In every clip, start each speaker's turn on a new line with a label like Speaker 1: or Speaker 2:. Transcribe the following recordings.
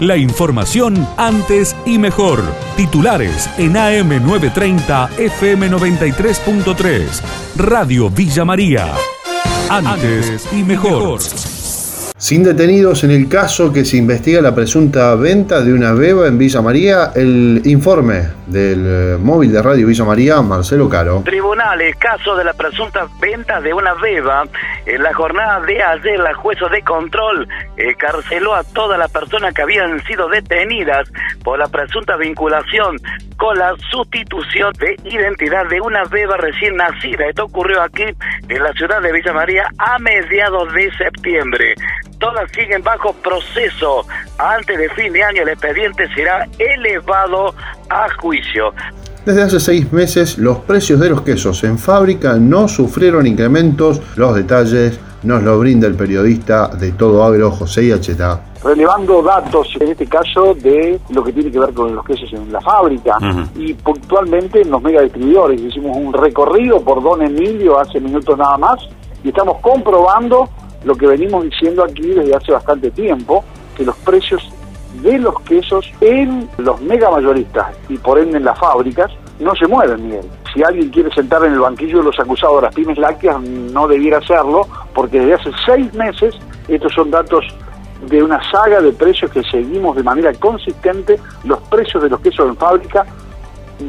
Speaker 1: La información antes y mejor. Titulares en AM930 FM93.3. Radio Villa María. Antes y mejor.
Speaker 2: Sin detenidos en el caso que se investiga la presunta venta de una beba en Villa María, el informe del eh, móvil de Radio Villa María, Marcelo Caro.
Speaker 3: Tribunales, caso de la presunta venta de una beba. En la jornada de ayer, la jueza de control eh, carceló a todas las personas que habían sido detenidas por la presunta vinculación con la sustitución de identidad de una beba recién nacida. Esto ocurrió aquí en la ciudad de Villa María a mediados de septiembre todas siguen bajo proceso. Antes de fin de año el expediente será elevado a juicio.
Speaker 2: Desde hace seis meses los precios de los quesos en fábrica no sufrieron incrementos. Los detalles nos lo brinda el periodista de Todo Agro, José Yacheta.
Speaker 4: Relevando datos, en este caso, de lo que tiene que ver con los quesos en la fábrica y puntualmente en los mega distribuidores. Hicimos un recorrido por Don Emilio hace minutos nada más y estamos comprobando lo que venimos diciendo aquí desde hace bastante tiempo, que los precios de los quesos en los mega mayoristas y por ende en las fábricas no se mueven, Miguel. Si alguien quiere sentar en el banquillo de los acusados de las pymes lácteas, no debiera hacerlo, porque desde hace seis meses, estos son datos de una saga de precios que seguimos de manera consistente, los precios de los quesos en fábrica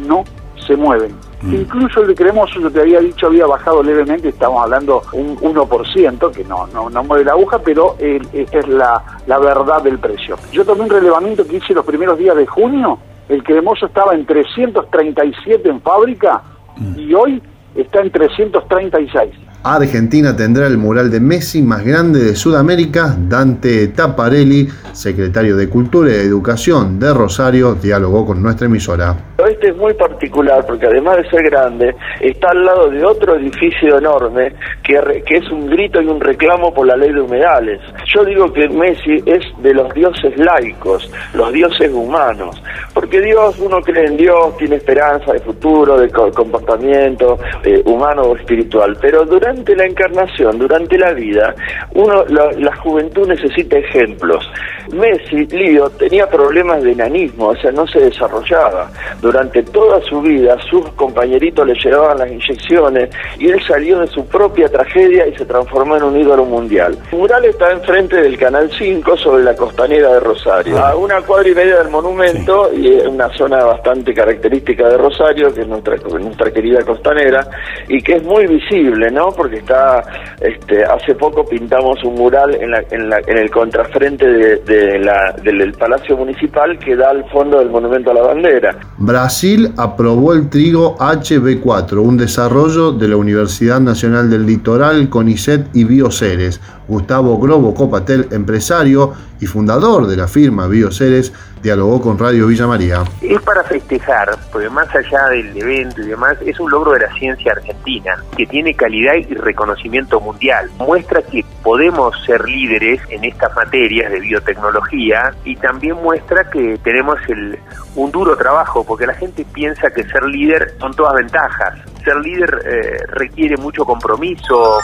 Speaker 4: no se mueven. Mm. Incluso el de cremoso, yo te había dicho, había bajado levemente, estamos hablando un 1%, que no, no, no mueve la aguja, pero esta es la, la verdad del precio. Yo tomé un relevamiento que hice los primeros días de junio, el cremoso estaba en 337 en fábrica mm. y hoy está en 336.
Speaker 2: Argentina tendrá el mural de Messi más grande de Sudamérica. Dante Taparelli, secretario de Cultura y Educación de Rosario, dialogó con nuestra emisora.
Speaker 5: Este es muy particular porque además de ser grande, está al lado de otro edificio enorme que, que es un grito y un reclamo por la ley de humedales. Yo digo que Messi es de los dioses laicos, los dioses humanos, porque Dios, uno cree en Dios, tiene esperanza de futuro, de comportamiento eh, humano o espiritual, pero durante la encarnación, durante la vida, uno la, juventud necesita ejemplos. Messi, Lío, tenía problemas de enanismo, o sea, no se desarrollaba durante toda su vida sus compañeritos le llevaban las inyecciones y él salió de su propia tragedia y se transformó en un ídolo mundial. El mural está enfrente del Canal 5 sobre la costanera de Rosario, a una cuadra y media del monumento y es una zona bastante característica de Rosario, que es nuestra, nuestra querida costanera y que es muy visible, ¿no? Porque está, este, hace poco pintamos un mural en, la, en, la, en el contrafrente del Palacio Municipal que da al fondo del Monumento a la Bandera.
Speaker 2: Brasil aprobó el trigo HB4, un desarrollo de la Universidad Nacional del Litoral, CONICET y Bioceres. Gustavo Grobo Copatel, empresario y fundador de la firma Bioceres, dialogó con Radio Villa María.
Speaker 6: Es para festejar, porque más allá del evento y demás, es un logro de la ciencia argentina, que tiene calidad y reconocimiento mundial. Muestra que podemos ser líderes en estas materias de biotecnología y también muestra que tenemos el, un duro trabajo, porque la gente piensa que ser líder son todas ventajas. Ser líder eh, requiere mucho compromiso,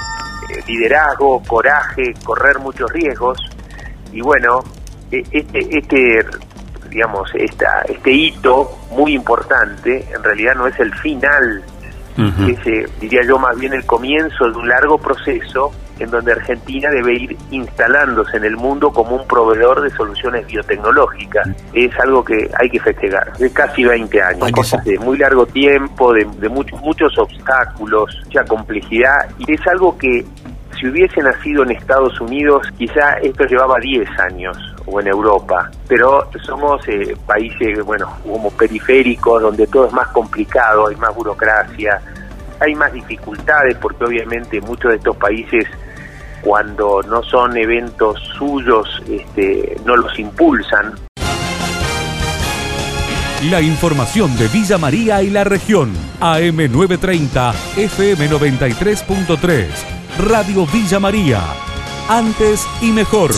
Speaker 6: liderazgo, coraje, correr muchos riesgos. Y bueno, e, este, este digamos, esta, este hito muy importante, en realidad no es el final, es, diría yo, más bien el comienzo de un largo proceso en donde Argentina debe ir instalándose en el mundo como un proveedor de soluciones biotecnológicas. Es algo que hay que festejar, de casi 20 años, de muy largo tiempo, de, de muchos, muchos obstáculos, mucha complejidad, y es algo que si hubiese nacido en Estados Unidos, quizá esto llevaba 10 años o en Europa, pero somos eh, países, bueno, como periféricos, donde todo es más complicado, hay más burocracia, hay más dificultades, porque obviamente muchos de estos países, cuando no son eventos suyos, este, no los impulsan.
Speaker 1: La información de Villa María y la región, AM930, FM93.3. Radio Villa María. Antes y mejor.